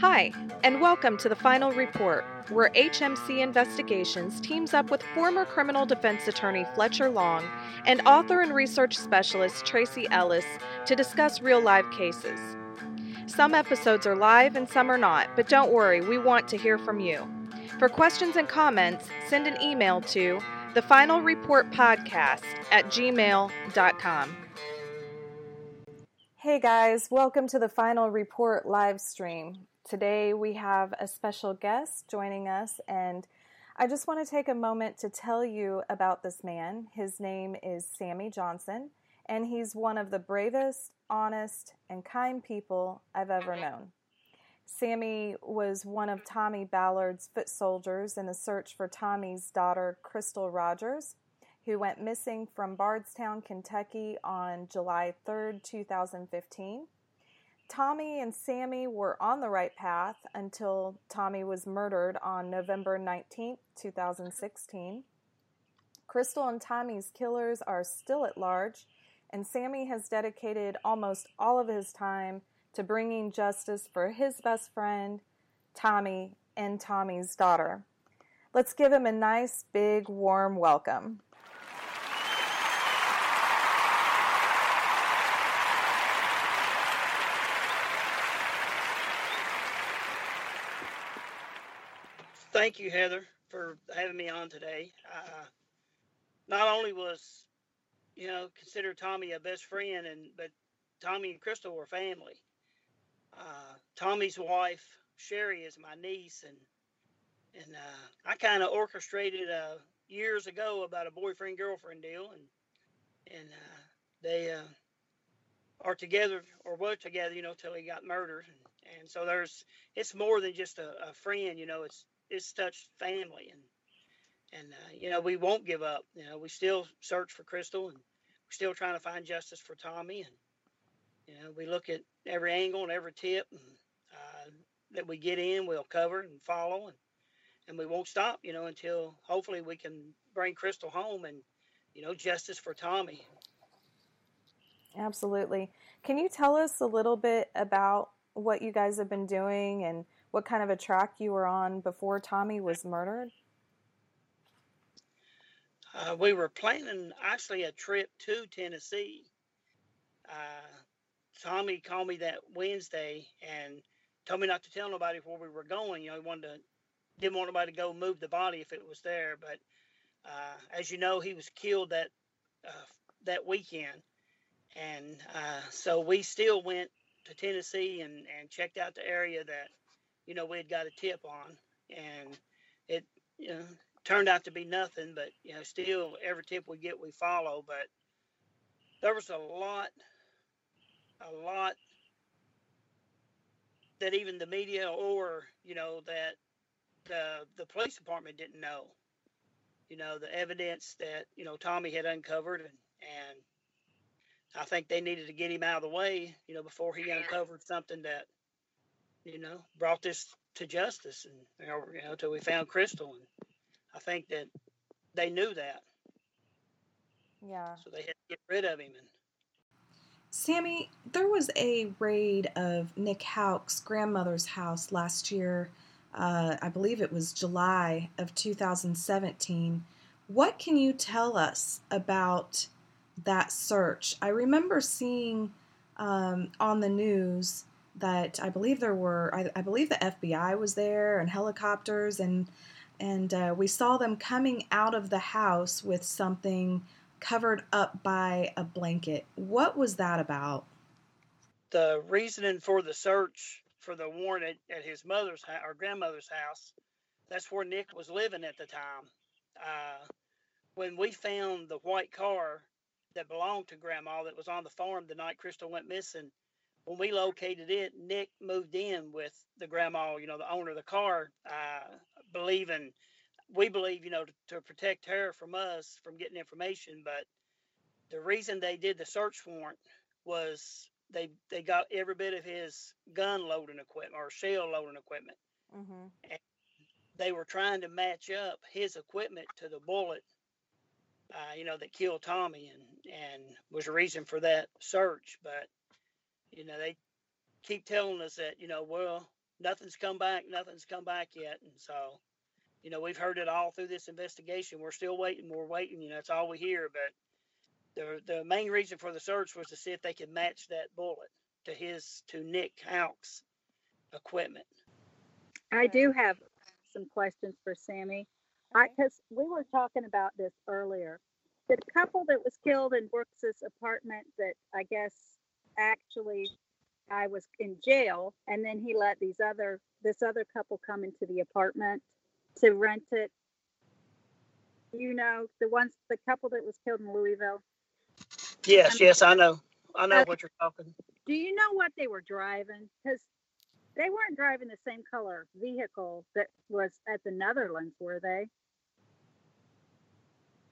Hi, and welcome to the Final Report, where HMC Investigations teams up with former criminal defense attorney Fletcher Long and author and research specialist Tracy Ellis to discuss real live cases. Some episodes are live and some are not, but don't worry, we want to hear from you. For questions and comments, send an email to the Final Report Podcast at gmail.com. Hey guys, welcome to the Final Report live stream. Today we have a special guest joining us, and I just want to take a moment to tell you about this man. His name is Sammy Johnson, and he's one of the bravest, honest, and kind people I've ever known. Sammy was one of Tommy Ballard's foot soldiers in the search for Tommy's daughter, Crystal Rogers who went missing from Bardstown, Kentucky on July 3, 2015. Tommy and Sammy were on the right path until Tommy was murdered on November 19, 2016. Crystal and Tommy's killers are still at large, and Sammy has dedicated almost all of his time to bringing justice for his best friend, Tommy, and Tommy's daughter. Let's give him a nice, big, warm welcome. Thank you, Heather, for having me on today. Uh, not only was, you know, consider Tommy a best friend, and but Tommy and Crystal were family. Uh, Tommy's wife Sherry is my niece, and and uh, I kind of orchestrated uh, years ago about a boyfriend girlfriend deal, and and uh, they uh, are together or were together, you know, till he got murdered. And, and so there's it's more than just a, a friend, you know. It's it's touched family and and uh, you know we won't give up you know we still search for crystal and we're still trying to find justice for tommy and you know we look at every angle and every tip and, uh, that we get in we'll cover and follow and and we won't stop you know until hopefully we can bring crystal home and you know justice for tommy. Absolutely. Can you tell us a little bit about what you guys have been doing and what kind of a track you were on before Tommy was murdered? Uh, we were planning actually a trip to Tennessee. Uh, Tommy called me that Wednesday and told me not to tell nobody where we were going. You know, he wanted to didn't want nobody to go move the body if it was there. But uh, as you know, he was killed that uh, that weekend, and uh, so we still went to Tennessee and and checked out the area that you know, we had got a tip on, and it, you know, turned out to be nothing. But you know, still, every tip we get, we follow. But there was a lot, a lot that even the media or you know that the the police department didn't know. You know, the evidence that you know Tommy had uncovered, and and I think they needed to get him out of the way, you know, before he uncovered something that you know, brought this to justice, and you know, you know, till we found Crystal, and I think that they knew that. Yeah. So they had to get rid of him. And Sammy, there was a raid of Nick Houck's grandmother's house last year. Uh, I believe it was July of 2017. What can you tell us about that search? I remember seeing um, on the news that I believe there were, I, I, believe the FBI was there and helicopters, and and uh, we saw them coming out of the house with something covered up by a blanket. What was that about? The reasoning for the search for the warrant at, at his mother's house or grandmother's house, that's where Nick was living at the time. Uh, when we found the white car that belonged to grandma that was on the farm the night Crystal went missing, when we located it, Nick moved in with the grandma, you know, the owner of the car, uh, believing, we believe, you know, to, to, protect her from us from getting information. But the reason they did the search warrant was they they got every bit of his gun loading equipment or shell loading equipment. Mm-hmm. And they were trying to match up his equipment to the bullet, uh, you know, that killed Tommy, and and was a reason for that search. But you know, they keep telling us that, you know, well, nothing's come back. Nothing's come back yet. And so, you know, we've heard it all through this investigation. We're still waiting. We're waiting. You know, that's all we hear. But the the main reason for the search was to see if they could match that bullet to his to Nick Houck's equipment. I do have some questions for Sammy. I because we were talking about this earlier. The couple that was killed in Brooks's apartment that I guess actually I was in jail and then he let these other this other couple come into the apartment to rent it. You know, the ones the couple that was killed in Louisville. Yes, Um, yes, I know. I know okay. what you're talking. Do you know what they were driving? Because they weren't driving the same color vehicle that was at the Netherlands, were they?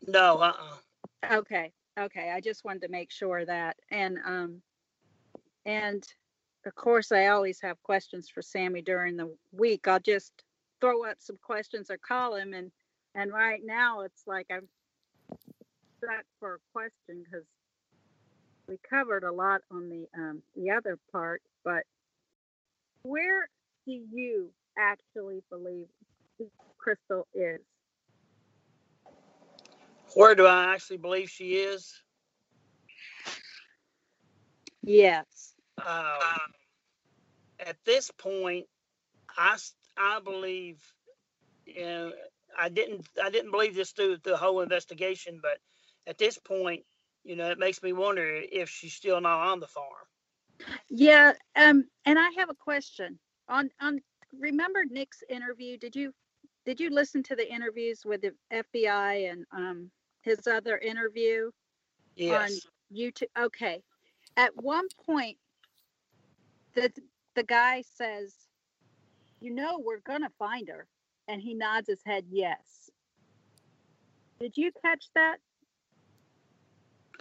No, uh-uh. Okay, okay. I just wanted to make sure that. And um and of course I always have questions for Sammy during the week. I'll just throw up some questions or call him and and right now it's like I'm stuck for a question because we covered a lot on the um the other part, but where do you actually believe Crystal is? Where do I actually believe she is? Yes. Um, at this point, I I believe, you know, I didn't I didn't believe this through the whole investigation, but at this point, you know, it makes me wonder if she's still not on the farm. Yeah, um, and I have a question on on. Remember Nick's interview? Did you did you listen to the interviews with the FBI and um his other interview Yes. on YouTube? Okay, at one point, the the guy says, "You know, we're gonna find her," and he nods his head yes. Did you catch that?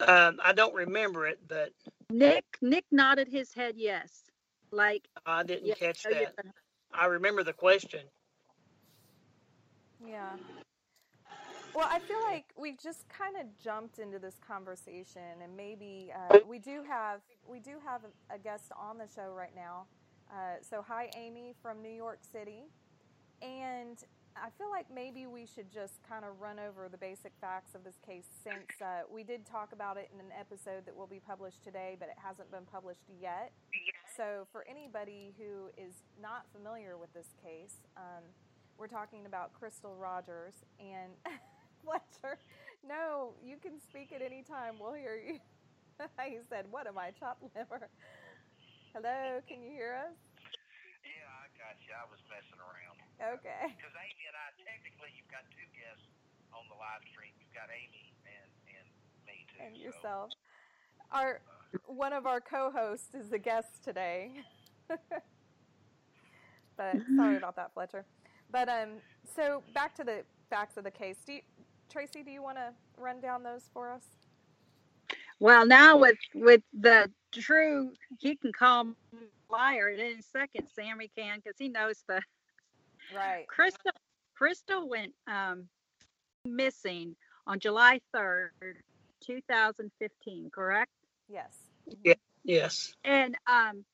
Um, I don't remember it, but Nick Nick nodded his head yes, like I didn't Yeah, catch "Oh, that. gonna I remember the question. Yeah. Well, I feel like we just kind of jumped into this conversation, and maybe uh, we do have we do have a, a guest on the show right now. Uh, so, hi, Amy from New York City, and I feel like maybe we should just kind of run over the basic facts of this case since uh, we did talk about it in an episode that will be published today, but it hasn't been published yet. So, for anybody who is not familiar with this case, um, we're talking about Crystal Rogers and Fletcher. No, you can speak at any time. We'll hear you. he said, What am I, chopped liver? Hello, can you hear us? Yeah, I got you. I was messing around. Okay. Because Amy and I, technically, you've got two guests on the live stream. You've got Amy and, and me, too. And so, yourself. Our one of our co-hosts is the guest today. but sorry about that, Fletcher. But um, so back to the facts of the case. Do you, Tracy, do you want to run down those for us? Well, now with with the true, he can call me liar in any second. Sammy can because he knows the Right. Crystal. Crystal went um, missing on July third, two thousand fifteen. Correct? Yes. Yeah. Yes. And um,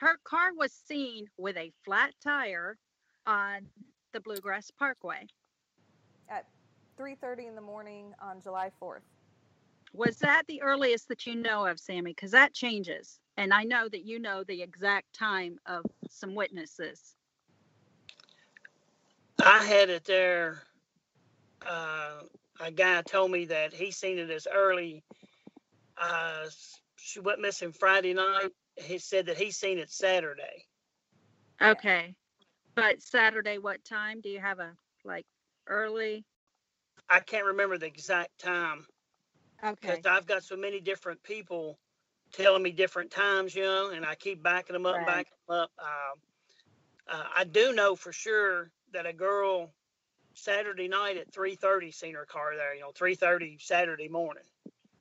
her car was seen with a flat tire on the Bluegrass Parkway. At 3:30 in the morning on July 4th. Was that the earliest that you know of, Sammy? Because that changes, and I know that you know the exact time of some witnesses. I had it there. Uh, a guy told me that he seen it as early. Uh, s- she went missing Friday night. He said that he seen it Saturday. Okay. But Saturday, what time? Do you have a like early? I can't remember the exact time Okay. because I've got so many different people telling me different times, you know, and I keep backing them up, Right. backing them up. Um, uh, I do know for sure that a girl Saturday night at 3:30 seen her car there. You know, 3:30 Saturday morning.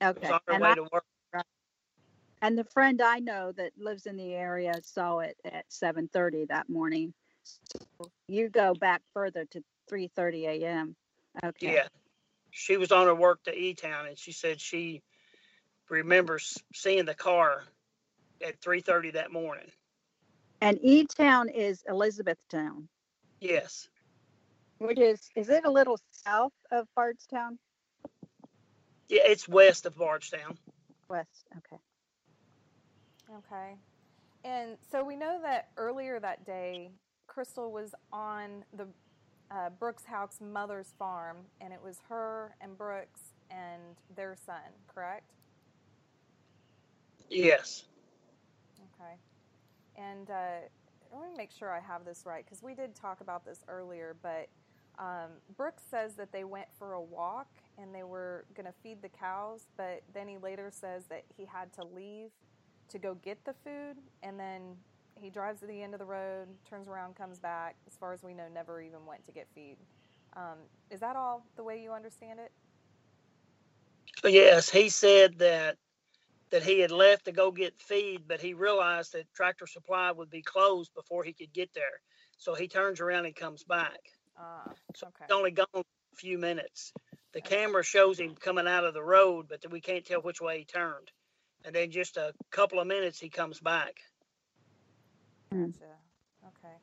Okay. on her And, way I, to work. and the friend I know that lives in the area saw it at 7:30 that morning. So you go back further to 3:30 a.m. Okay. Yeah. She was on her work to E Town and she said she remembers seeing the car at 3:30 that morning. And E Town is Elizabethtown, Yes. which is is it a little south of Bardstown? Yeah, it's west of Bardstown. West. Okay. Okay. And so we know that earlier that day, Crystal was on the uh, Brooks Houck's mother's farm, and it was her and Brooks and their son, correct? Yes. Okay. And uh, let me make sure I have this right because we did talk about this earlier, but um, Brooks says that they went for a walk and they were going to feed the cows, but then he later says that he had to leave to go get the food, and then he drives to the end of the road, turns around, comes back. As far as we know, never even went to get feed. Um, is that all the way you understand it? Yes, he said that that he had left to go get feed, but he realized that Tractor Supply would be closed before he could get there. So he turns around and comes back. Ah, So okay. He's only gone a few minutes. The Okay. camera shows him coming out of the road, but we can't tell which way he turned. And then just a couple of minutes, he comes back. Hmm. Gotcha. Okay.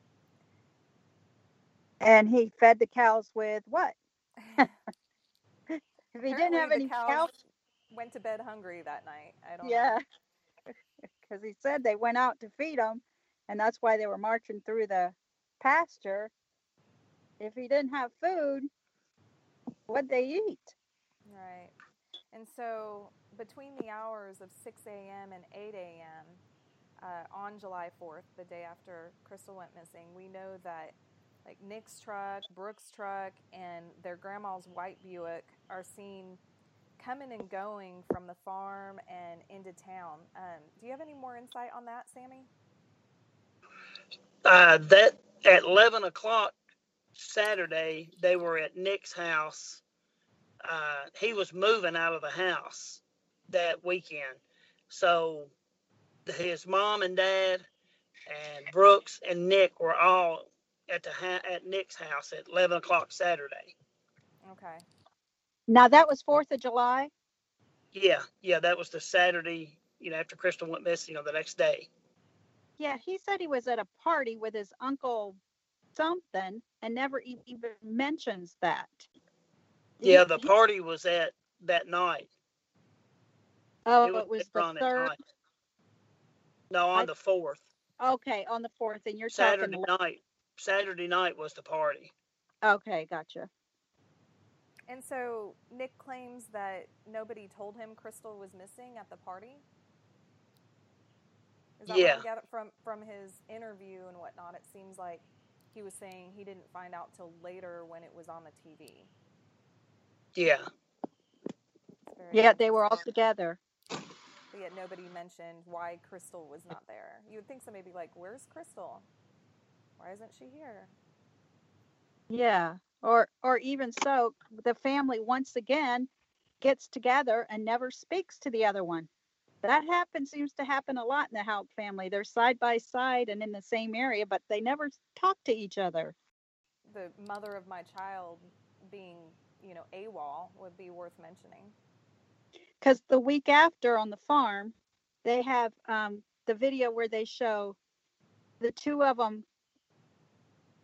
And he fed the cows with what? If he didn't have any cows cows, went to bed hungry that night. I don't yeah. Because he said they went out to feed them, and that's why they were marching through the pasture. If he didn't have food, what'd they eat? Right. And so between the hours of 6 a.m. and 8 a.m. Uh, on July 4th, the day after Crystal went missing, we know that like Nick's truck, Brooks' truck, and their grandma's white Buick are seen coming and going from the farm and into town. Um, do you have any more insight on that, Sammy? Uh, that at 11 o'clock Saturday, they were at Nick's house. Uh, he was moving out of the house that weekend. So his mom and dad and Brooks and Nick were all at the ha- at Nick's house at 11 o'clock Saturday. Okay. Now that was Fourth of July. Yeah, yeah, that was the Saturday, you know, after Crystal went missing, you know, the next day. Yeah, he said he was at a party with his uncle something and never even mentions that. Yeah, the he- party was at that night. Oh, it was it was the on that third. Night. No, on I- the fourth. Okay, on the fourth, and you're Saturday talking. night. Saturday night was the party. Okay, gotcha. And so Nick claims that nobody told him Crystal was missing at the party. Is that Yeah. what I get from from his interview and whatnot? It seems like he was saying he didn't find out till later when it was on the TV. Yeah. Yeah, they were all together. But yet nobody mentioned why Crystal was not there. You would think somebody would be like, "Where's Crystal? Why isn't she here?" Yeah, or or even so, the family once again gets together and never speaks to the other one. That happens seems to happen a lot in the Houck family. They're side by side and in the same area, but they never talk to each other. The mother of my child being, you know, AWOL would be worth mentioning. Because the week after on the farm, they have um, the video where they show the two of them,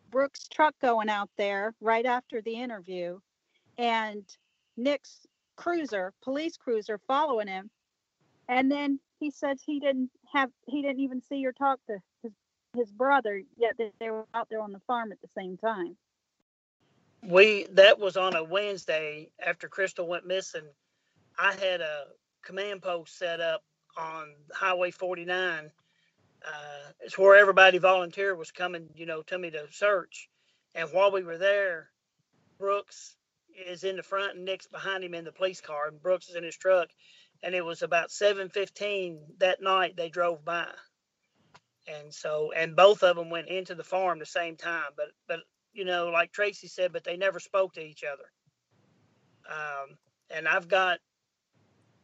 Brooks' truck going out there right after the interview, and Nick's cruiser, police cruiser, following him. And then he says he didn't have, he didn't even see or talk to his his brother, yet they, they were out there on the farm at the same time. We that was on a Wednesday after Crystal went missing. I had a command post set up on Highway 49. Uh, it's where everybody volunteer was coming, you know, to me to search. And while we were there, Brooks is in the front and Nick's behind him in the police car, and Brooks is in his truck. And it was about 7:15 that night they drove by. And so, and both of them went into the farm the same time. But, but you know, like Tracy said, but they never spoke to each other. Um, and I've got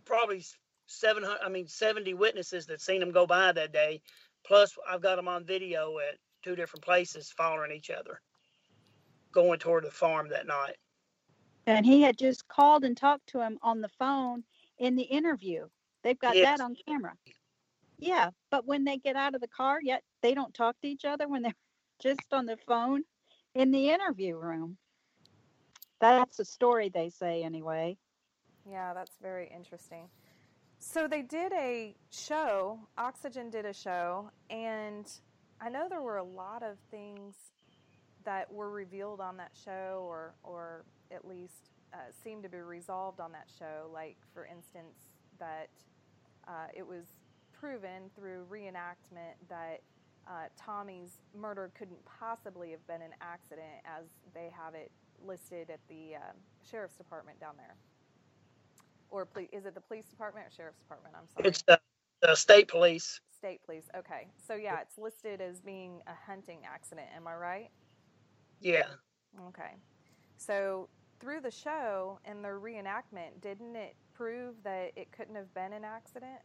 probably 700, I mean, 70 witnesses that seen them go by that day. Plus, I've got them on video at two different places following each other, going toward the farm that night. And he had just called and talked to him on the phone in the interview. They've got Yes. that on camera. Yeah, but when they get out of the car, yet they don't talk to each other when they're just on the phone in the interview room. That's the story they say anyway. Yeah, that's very interesting. So they did a show, Oxygen did a show, and I know there were a lot of things that were revealed on that show or or at least uh, seemed to be resolved on that show. Like, for instance, that uh, it was proven through reenactment that uh, Tommy's murder couldn't possibly have been an accident, as they have it listed at the uh, sheriff's department down there. Or poli- is it the police department or sheriff's department? I'm sorry. It's the, the state police. State police. Okay. So, yeah, it's listed as being a hunting accident. Am I right? Yeah. Okay. So, through the show and the reenactment, didn't it prove that it couldn't have been an accident?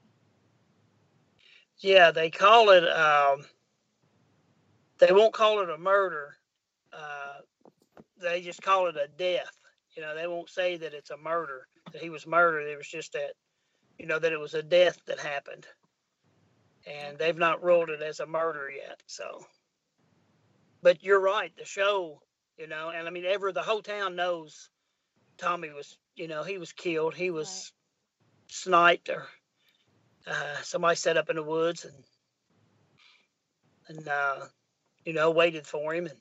Yeah, they call it. Um, they won't call it a murder. Uh, they just call it a death. You know, they won't say that it's a murder. That he was murdered. It was just that, you know, that it was a death that happened, and they've not ruled it as a murder yet. So, but you're right. The show, you know, and I mean, ever the whole town knows Tommy was, you know, he was killed. He was sniped or uh, somebody set up in the woods and and uh, you know waited for him and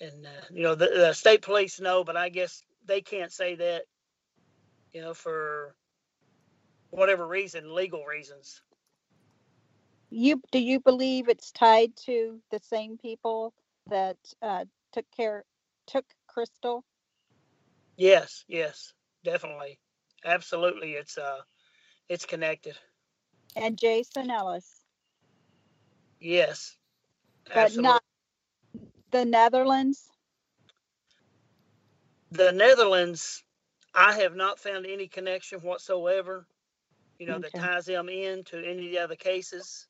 and uh, you know the, the state police know, but I guess they can't say that you know for whatever reason, legal reasons. You do you believe it's tied to the same people that uh, took care took Crystal? Yes, yes, definitely, absolutely. It's uh, it's connected. And Jason Ellis, Yes, but absolutely. not the Netherlands. the Netherlands, I have not found any connection whatsoever, you know, that ties them in to any of the other cases.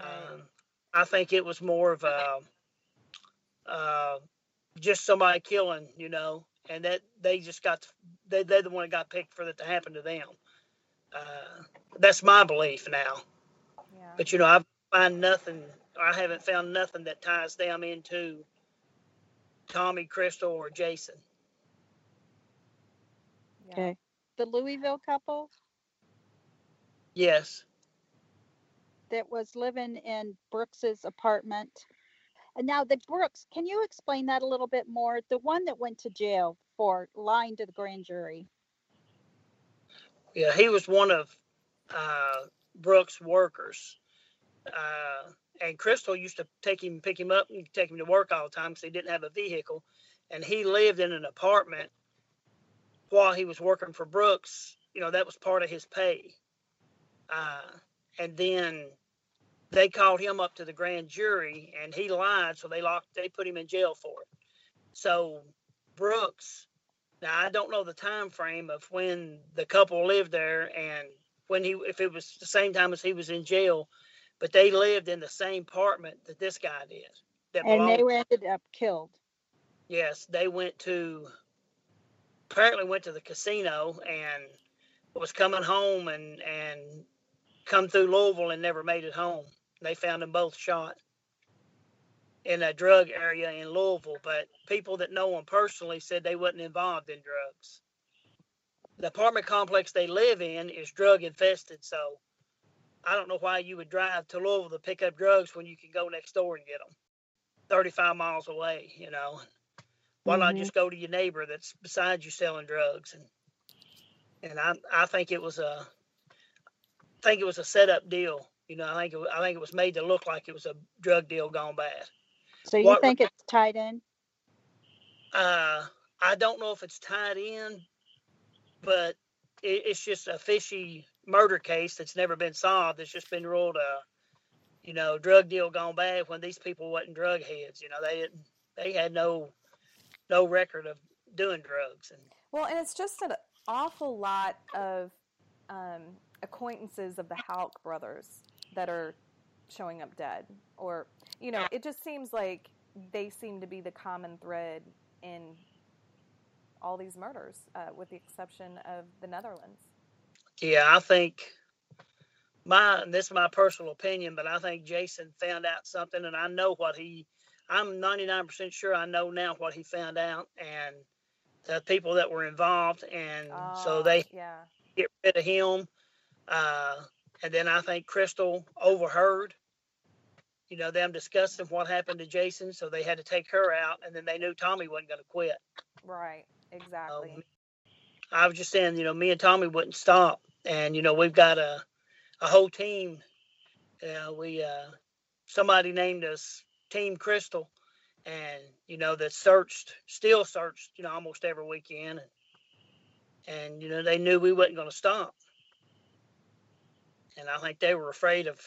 Um, I think it was more of a, uh, just somebody killing, you know, and that they just got, they, they're the one that got picked for that to happen to them. Uh, that's my belief now. yeah. But, you know, I find nothing, I haven't found nothing that ties them into Tommy, Crystal, or Jason. Yeah. Okay. The Louisville couple Yes. that was living in Brooks's apartment. And now the Brooks, can you explain that a little bit more? The one that went to jail for lying to the grand jury. Yeah, he was one of uh, Brooks' workers. Uh, and Crystal used to take him, pick him up, and take him to work all the time because he didn't have a vehicle. And he lived in an apartment while he was working for Brooks. You know, that was part of his pay. Uh, and then they called him up to the grand jury, and he lied, so they locked, they put him in jail for it. So Brooks now I don't know the time frame of when the couple lived there and when he if it was the same time as he was in jail, but they lived in the same apartment that this guy did. That And they were ended up killed. yes, they went to apparently went to the casino and was coming home and and come through Louisville and never made it home. They found them both shot in a drug area in Louisville, but people that know them personally said they wasn't involved in drugs. The apartment complex they live in is drug infested, so I don't know why you would drive to Louisville to pick up drugs when you can go next door and get them 35 miles away, you know. Why not Mhm. just go to your neighbor that's beside you selling drugs and and I I think it was a I think it was a setup deal. You know, I think it, I think it was made to look like it was a drug deal gone bad. So you What- think it's tied in? Uh, I don't know if it's tied in, but it, it's just a fishy murder case that's never been solved. It's just been ruled a, you know, drug deal gone bad when these people wasn't drug heads. You know, they didn't, they had no, no record of doing drugs. And Well, and it's just an awful lot of um, acquaintances of the Houck brothers that are showing up dead. Or, you know, it just seems like they seem to be the common thread in all these murders, uh, with the exception of the Netherlands. yeah, I think, my this is my personal opinion, but I think Jason found out something, and I know what he. I'm 99% sure I know now what he found out, and the people that were involved, and so Oh, they yeah. get rid of him. Uh, and then I think Crystal overheard, you know, them discussing what happened to Jason, so they had to take her out, and then they knew Tommy wasn't going to quit. Right. Exactly. Um, I was just saying, you know, me and Tommy wouldn't stop, and you know, we've got a a whole team. Uh, we uh, somebody named us Team Crystal, and you know that searched, still searched, you know, almost every weekend, and, and you know they knew we wasn't going to stop, and I think they were afraid of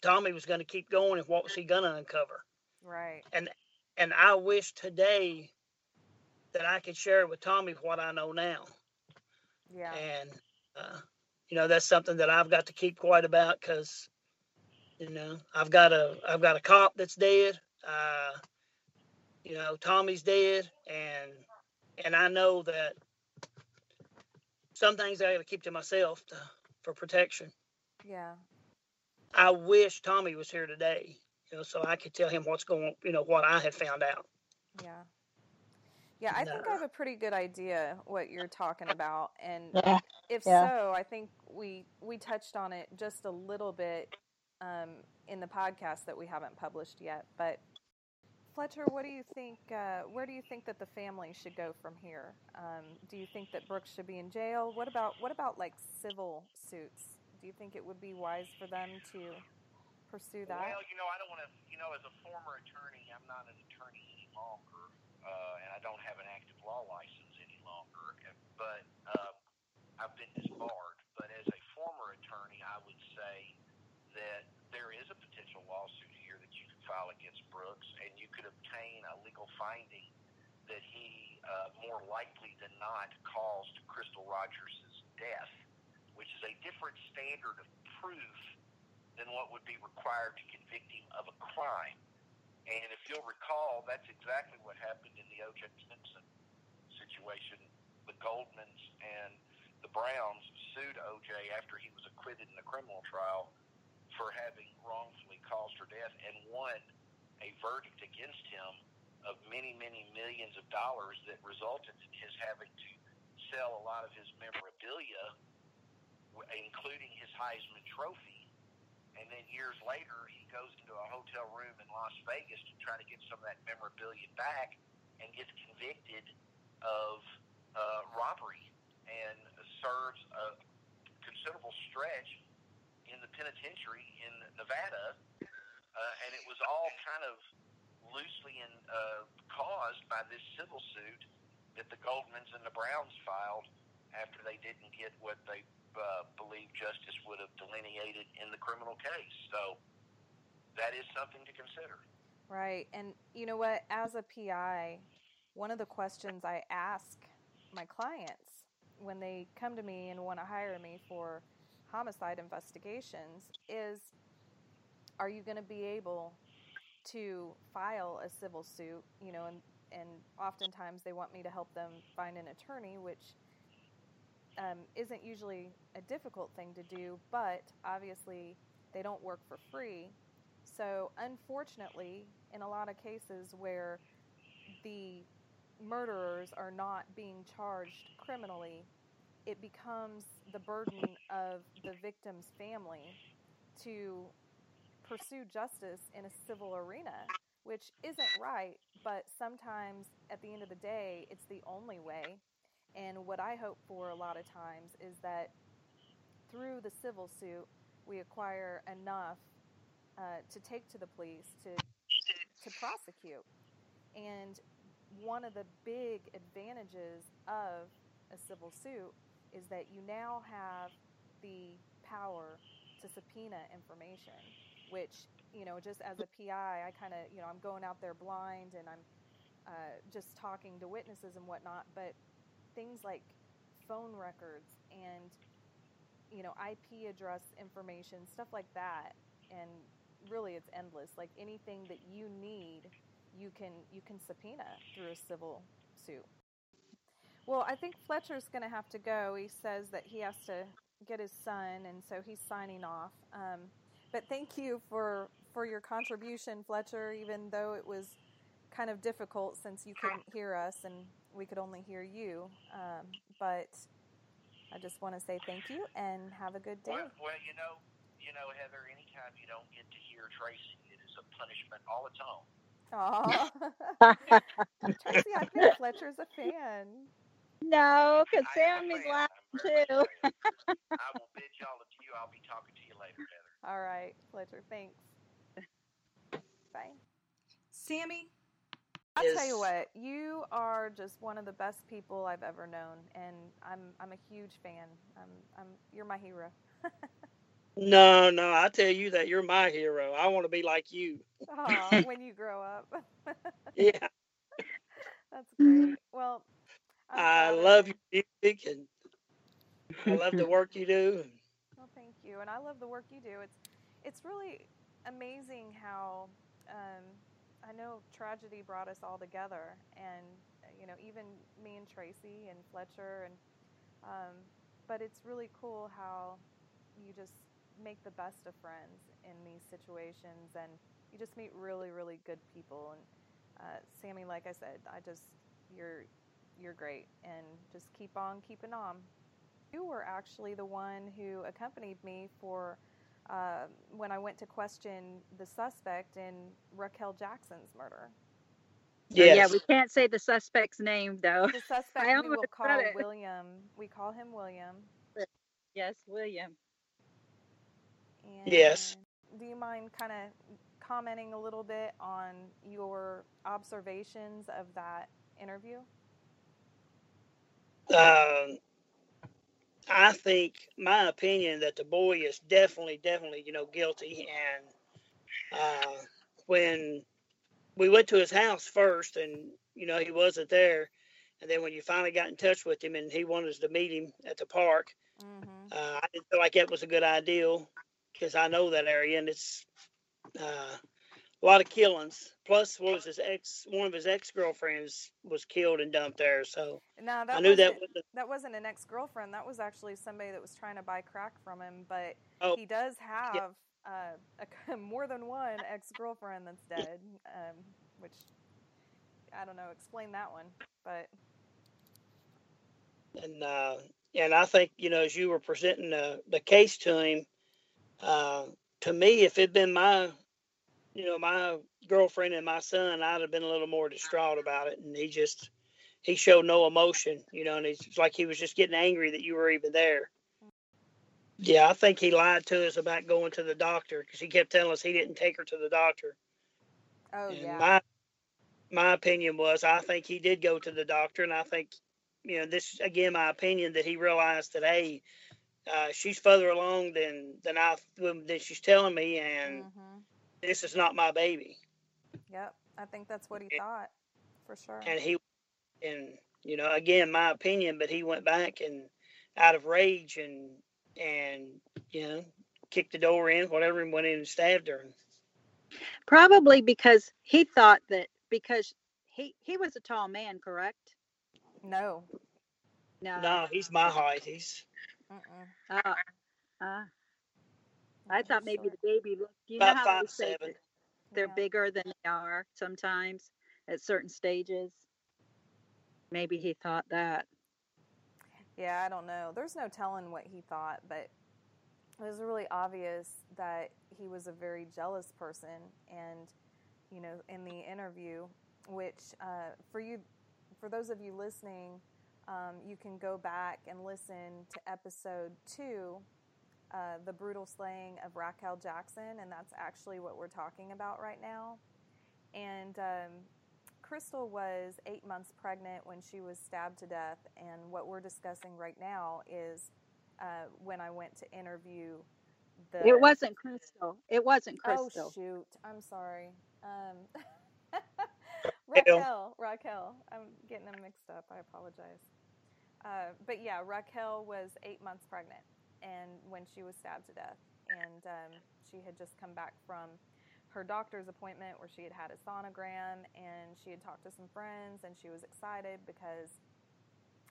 Tommy was going to keep going, and what was he going to uncover? right. And and I wish today that I could share with Tommy what I know now. Yeah. and uh, you know that's something that I've got to keep quiet about because you know I've got a I've got a cop that's dead. Uh, you know Tommy's dead, and and I know that some things I got to keep to myself to, for protection. Yeah. I wish Tommy was here today, you know, so I could tell him what's going, you know, what I have found out. Yeah. Yeah, I think I have a pretty good idea what you're talking about, and Yeah. if Yeah. so, I think we we touched on it just a little bit um, in the podcast that we haven't published yet. But Fletcher, what do you think? Uh, where do you think that the family should go from here? Um, do you think that Brooks should be in jail? What about what about like civil suits? Do you think it would be wise for them to pursue that? Well, you know, I don't want to. You know, as a former attorney, I'm not an attorney any longer, uh, and I don't have an active law license any longer. But uh, I've been disbarred. But as a former attorney, I would say that there is a potential lawsuit here that you could file against Brooks, and you could obtain a legal finding that he uh, more likely than not caused Crystal Rogers' death, which is a different standard of proof than what would be required to convict him of a crime. And if you'll recall, that's exactly what happened in the O.J. Simpson situation. The Goldmans and the Browns sued O.J. after he was acquitted in the criminal trial for having wrongfully caused her death and won a verdict against him of many, many millions of dollars that resulted in his having to sell a lot of his memorabilia, including his Heisman Trophy. And then years later, he goes into a hotel room in Las Vegas to try to get some of that memorabilia back and gets convicted of uh, robbery and serves a considerable stretch in the penitentiary in Nevada. Uh, and it was all kind of loosely in, uh, caused by this civil suit that the Goldmans and the Browns filed after they didn't get what they uh, believe justice would have delineated in the criminal case. So that is something to consider. Right. And you know what? As a PI, one of the questions I ask my clients when they come to me and want to hire me for homicide investigations is are you going to be able to file a civil suit, you know, and and oftentimes they want me to help them find an attorney, which um, isn't usually a difficult thing to do, but obviously they don't work for free. So, unfortunately, in a lot of cases where the murderers are not being charged criminally, it becomes the burden of the victim's family to pursue justice in a civil arena, which isn't right, but sometimes at the end of the day, it's the only way. And what I hope for a lot of times is that through the civil suit, we acquire enough uh, to take to the police to to prosecute. And one of the big advantages of a civil suit is that you now have the power to subpoena information, which you know, just as a PI, I kind of you know I'm going out there blind and I'm uh, just talking to witnesses and whatnot, but things like phone records and you know IP address information, stuff like that, and really it's endless. Like anything that you need, you can you can subpoena through a civil suit. Well, I think Fletcher's going to have to go. He says that he has to get his son, and so he's signing off. Um, but thank you for for your contribution, Fletcher. Even though it was kind of difficult since you couldn't hear us and we could only hear you, um, but I just want to say thank you and have a good day. Well, well, you know, you know, Heather. Anytime you don't get to hear Tracy, it is a punishment all its own. Aw. Tracy, I think Fletcher's a fan. No, because I am a Sammy's laughing too. much a fan. I will bid y'all adieu. I'll be talking to you later, Heather. All right, Fletcher, thanks. Bye. Sammy, I'll tell you what, you are just one of the best people I've ever known, and I'm I'm a huge fan. I'm, I'm you're my hero. No, no, I tell you that you're my hero. I want to be like you. Aw, when you grow up. Yeah, That's great. Well, I'm I love your music and I love the work you do. Well, thank you, and I love the work you do. It's it's really amazing how um, I know tragedy brought us all together, and you know even me and Tracy and Fletcher, and um, but it's really cool how you just make the best of friends in these situations, and you just meet really really good people. And uh, Sammy, like I said, I just you're you're great, and just keep on keeping on you were actually the one who accompanied me for uh, when I went to question the suspect in Raquel Jackson's murder. Yes. Yeah, we can't say the suspect's name though. The suspect I we will almost call it. William. We call him William. Yes, William. And Yes. Do you mind kind of commenting a little bit on your observations of that interview? Um, I think my opinion that the boy is definitely, definitely, you know, guilty. And uh, when we went to his house first, and you know he wasn't there, and then when you finally got in touch with him, and he wanted us to meet him at the park, Mm-hmm. uh, I didn't feel like that was a good idea because I know that area, and it's uh, a lot of killings. Plus, what was his ex? One of his ex girlfriends was killed and dumped there. So Now that I knew that wasn't- was that wasn't an ex-girlfriend that was actually somebody that was trying to buy crack from him but Oh, he does have uh, a, more than one ex-girlfriend that's dead um, which i don't know explain that one but and uh, and I think you know as you were presenting the, the case to him, uh, to me, if it'd been my, you know, my girlfriend and my son, I'd have been a little more distraught about it. And he just he showed no emotion, you know, and it's like he was just getting angry that you were even there. Yeah, I think he lied to us about going to the doctor because he kept telling us he didn't take her to the doctor. oh and yeah my my opinion was I think he did go to the doctor, and I think you know this again my opinion that he realized that hey, uh, she's further along than than I than she's telling me, and hmm this is not my baby. yep i think that's what he Yeah. thought for sure And he and you know again my opinion, but he went back and out of rage and and you know kicked the door in, whatever, and went in and stabbed her. Probably because he thought that because he he was a tall man, correct? no No. No, he's my height. He's Mm-mm. Uh, uh, I thought maybe the baby looked. You know about how they say seven. they're Yeah. bigger than they are sometimes at certain stages. Maybe he thought that. Yeah, I don't know. There's no telling what he thought, but it was really obvious that he was a very jealous person. And, you know, in the interview, which uh, for you, for those of you listening, um, you can go back and listen to episode two, uh, The Brutal Slaying of Raquel Jackson. And that's actually what we're talking about right now. And, um, Crystal was eight months pregnant when she was stabbed to death, and what we're discussing right now is uh, when I went to interview the. It wasn't Crystal. It wasn't Crystal. Oh shoot! I'm sorry. Um, Raquel, Raquel. I'm getting them mixed up. I apologize. Uh, but yeah, Raquel was eight months pregnant, and when she was stabbed to death, and um, she had just come back from her doctor's appointment where she had had a sonogram and she had talked to some friends and she was excited because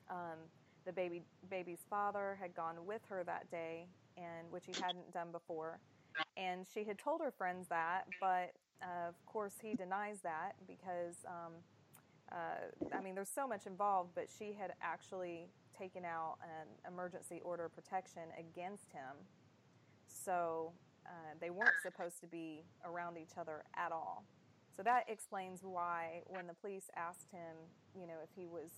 um, the baby baby's father had gone with her that day, and which he hadn't done before. And she had told her friends that, but uh, of course he denies that because, um, uh, I mean, there's so much involved. But she had actually taken out an emergency order protection against him, so uh, they weren't supposed to be around each other at all. So that explains why, when the police asked him, you know, if he was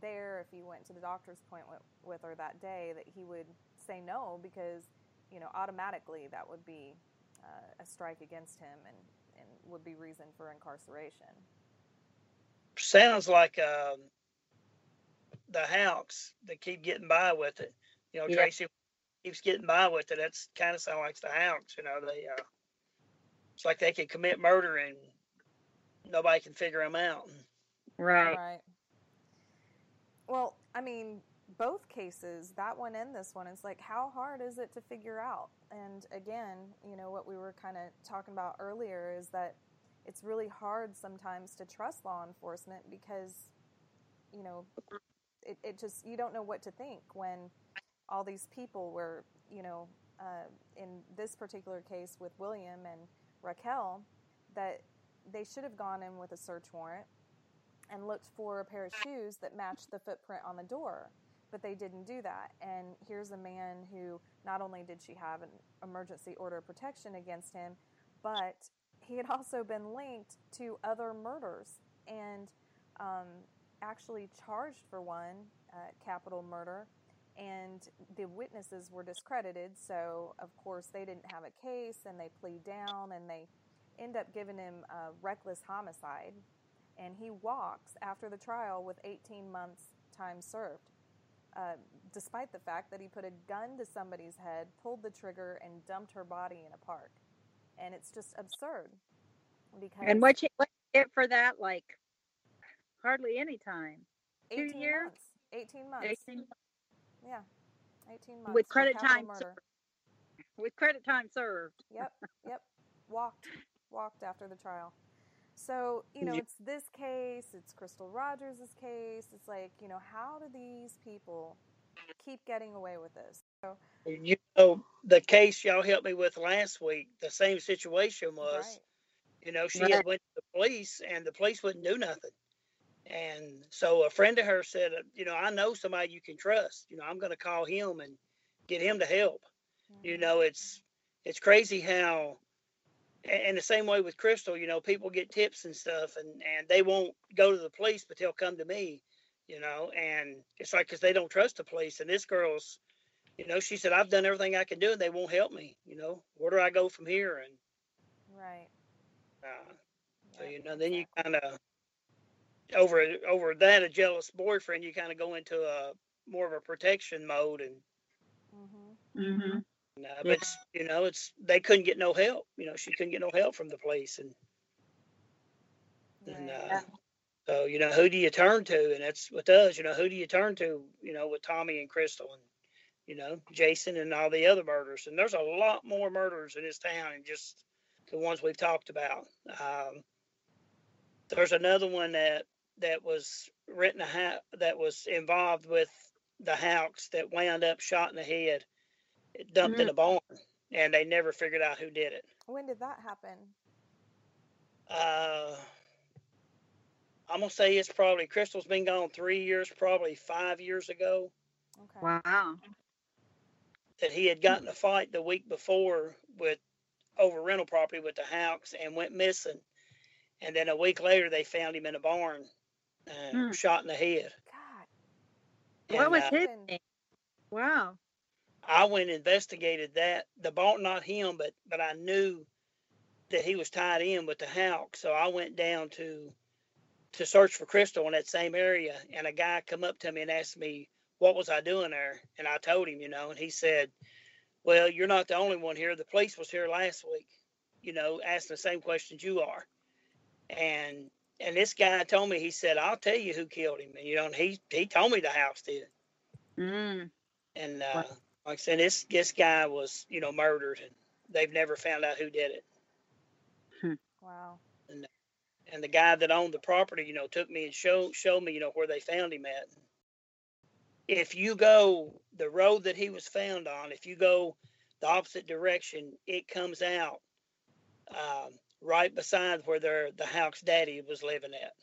there, if he went to the doctor's appointment with her that day, that he would say no because, you know, automatically that would be uh, a strike against him and, and would be reason for incarceration. Sounds like um, the Houcks that keep getting by with it. You know, Yeah. Tracy keeps getting by with it. That's kind of sound like the Houcks. You know, they uh, it's like they can commit murder and nobody can figure them out. Right. Right. Well, I mean, both cases, that one and this one, it's like, how hard is it to figure out? And again, you know, what we were kind of talking about earlier is that it's really hard sometimes to trust law enforcement because, you know, it, it just, you don't know what to think when all these people were, you know, uh, in this particular case with William and Raquel, that they should have gone in with a search warrant and looked for a pair of shoes that matched the footprint on the door. But they didn't do that. And here's a man who not only did she have an emergency order of protection against him, but he had also been linked to other murders and um, actually charged for one uh, capital murder. And the witnesses were discredited, so of course they didn't have a case and they plead down and they end up giving him a reckless homicide and he walks after the trial with 18 months time served uh, despite the fact that he put a gun to somebody's head pulled the trigger and dumped her body in a park and it's just absurd because And what you what you get for that? Like hardly any time. 18 years? months 18 months 18 yeah 18 months With credit time murder. with credit time served. Yep, yep. Walked, walked after the trial. So you know, Yeah. it's this case. It's Crystal Rogers' case. It's like you know, how do these people keep getting away with this? So You know, the case y'all helped me with last week, the same situation was, right, you know, she Right. had went to the police and the police wouldn't do nothing. And so a friend of hers said, you know, I know somebody you can trust. You know, I'm going to call him and get him to help. You Mhm. know, it's it's crazy how, and the same way with Crystal. You know, people get tips and stuff, and and they won't go to the police, but they'll come to me. You know, and it's like because they don't trust the police. And this girl's, you know, she said I've done everything I can do, and they won't help me. You know, where do I go from here? And right. uh, so you know, then you kind of over over that a jealous boyfriend, you kind of go into a more of a protection mode, and, Mhm. Mm-hmm. and uh, Yeah. but it's, you know, it's they couldn't get no help. You know, she couldn't get no help from the police, and and Right. uh, so you know, who do you turn to? And that's with us. You know, who do you turn to? You know, with Tommy and Crystal, and you know, Jason and all the other murders. And there's a lot more murders in this town, and just the ones we've talked about. Um, there's another one that that was written a ha- that was involved with the Houcks that wound up shot in the head, dumped in a barn, and they never figured out who did it. When did that happen? Uh, I'm gonna say it's probably Crystal's been gone three years, probably five years ago. Okay. Wow. That he had gotten a fight the week before with over rental property with the Houcks and went missing, and then a week later they found him in a barn, uh, Hmm. shot in the head. God. What And, was uh, his name? Wow. I went and investigated that. The ball, not him, but but I knew that he was tied in with the Houck, so I went down to to search for Crystal in that same area, and a guy come up to me and asked me what was I doing there, and I told him, you know, and he said, "Well, you're not the only one here. The police was here last week, you know, asking the same questions you are." And and this guy told me, he said, "I'll tell you who killed him," and you know, and he he told me the Houcks did. Mm. And uh, like I said, this this guy was, you know, murdered, and they've never found out who did it. Wow. And the guy that owned the property, you know, took me and showed showed me, you know, where they found him at. if you go the road that he was found on, if you go the opposite direction, it comes out um, right beside where their the Houcks daddy was living at.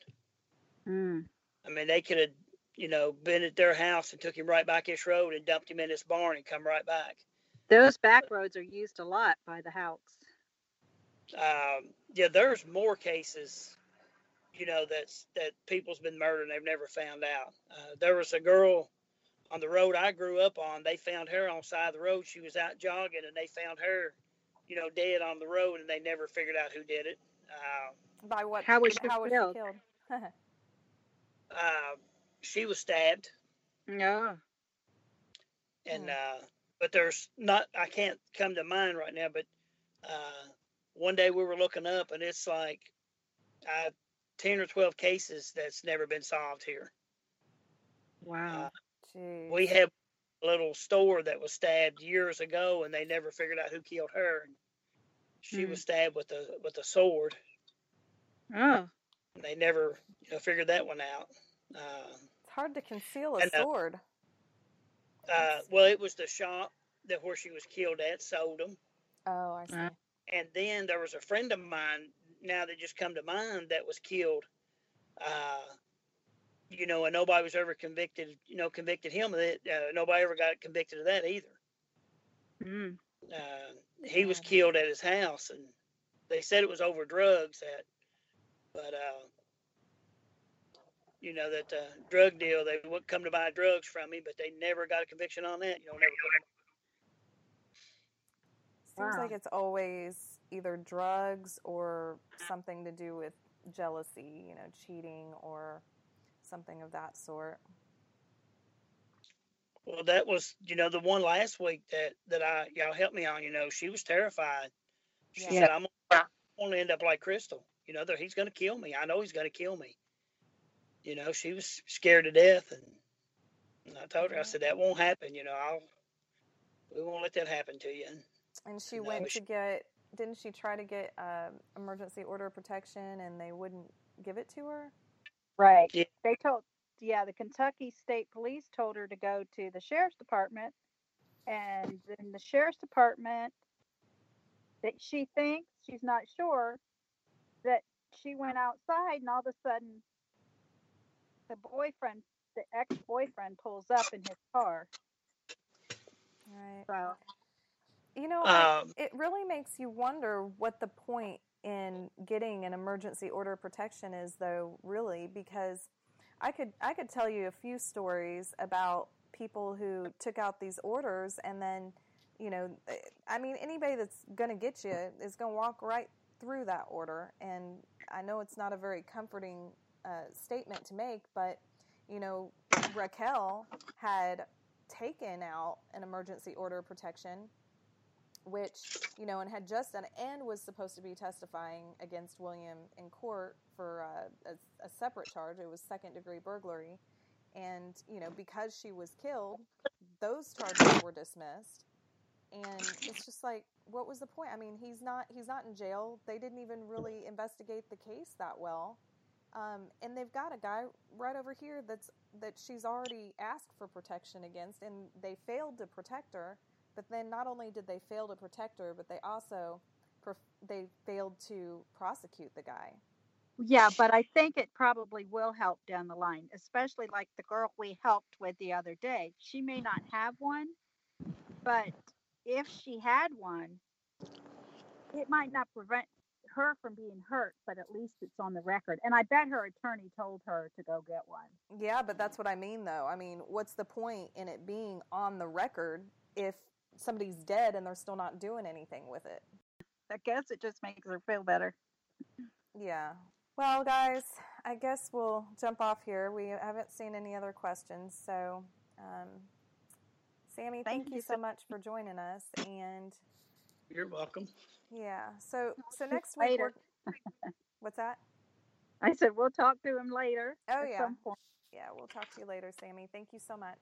Mm. I mean, they could have, you know, been at their house and took him right back this road and dumped him in his barn and come right back. Those back roads are used a lot by the Houcks. Um, yeah, there's more cases, you know, that's that people's been murdered and they've never found out. Uh, there was a girl on the road I grew up on. They found her on the side of the road. She was out jogging and they found her, you know, dead on the road and they never figured out who did it. Uh, By what? How was she how was killed? she killed? uh, she was stabbed No. and Hmm. uh but there's not i can't come to mind right now but uh one day we were looking up and it's like uh 10 or 12 cases that's never been solved here Wow. Jeez. we had a little store that was stabbed years ago and they never figured out who killed her and she Hmm. was stabbed with a with a sword oh. and they never you know figured that one out uh, It's hard to conceal a And, uh, sword. uh, well it was the shop that where she was killed at sold them Oh, I see. Uh, and then there was a friend of mine now that just come to mind that was killed uh you know and nobody was ever convicted you know convicted him of it uh, nobody ever got convicted of that either. Mm. uh he was killed at his house and they said it was over drugs that but uh you know that uh, drug deal they would come to buy drugs from me but they never got a conviction on that you know never put him Seems like it's always either drugs or something to do with jealousy, you know, cheating or something of that sort. Well, that was, you know, the one last week that that I y'all helped me on. You know, she was terrified. She Yeah. said, "I'm going to end up like Crystal. You know, that he's going to kill me. I know he's going to kill me." You know, she was scared to death, and, and I told her, I said, "That won't happen. You know, I'll we won't let that happen to you." And And she No, went to she- get, didn't she try to get um, emergency order of protection and they wouldn't give it to her? Right. Yeah. They told, yeah, the Kentucky State Police told her to go to the sheriff's department, and then the sheriff's department, that she thinks she's not sure that she went outside, and all of a sudden, the boyfriend, the ex-boyfriend, pulls up in his car. Right. So You know, I, um, it really makes you wonder what the point in getting an emergency order protection is though really because I could I could tell you a few stories about people who took out these orders and then you know I mean anybody that's going to get you is going to walk right through that order. And I know it's not a very comforting uh, statement to make but you know Raquel had taken out an emergency order protection which you know and had just done and was supposed to be testifying against william in court for uh, a, a separate charge. It was second degree burglary. And you know because she was killed those charges were dismissed. And it's just like what was the point? I mean he's not he's not in jail. They didn't even really investigate the case that well. Um, and they've got a guy right over here that's that she's already asked for protection against and they failed to protect her but then not only did they fail to protect her, but they also they failed to prosecute the guy. Yeah, but I think it probably will help down the line, especially like the girl we helped with the other day. She may not have one, but if she had one, it might not prevent her from being hurt, but at least it's on the record. And I bet her attorney told her to go get one. Yeah, but that's what I mean, though. I mean, what's the point in it being on the record if somebody's dead and they're still not doing anything with it? I guess it just makes her feel better. Yeah. Well, guys, I guess we'll jump off here. We haven't seen any other questions, so um, Sammy, thank, Thank you you so so- much for joining us. And you're welcome. yeah, so so next week, later. we're, what's that? I said we'll talk to him later. Oh, at yeah. Yeah, we'll talk to you later, Sammy. Thank you so much.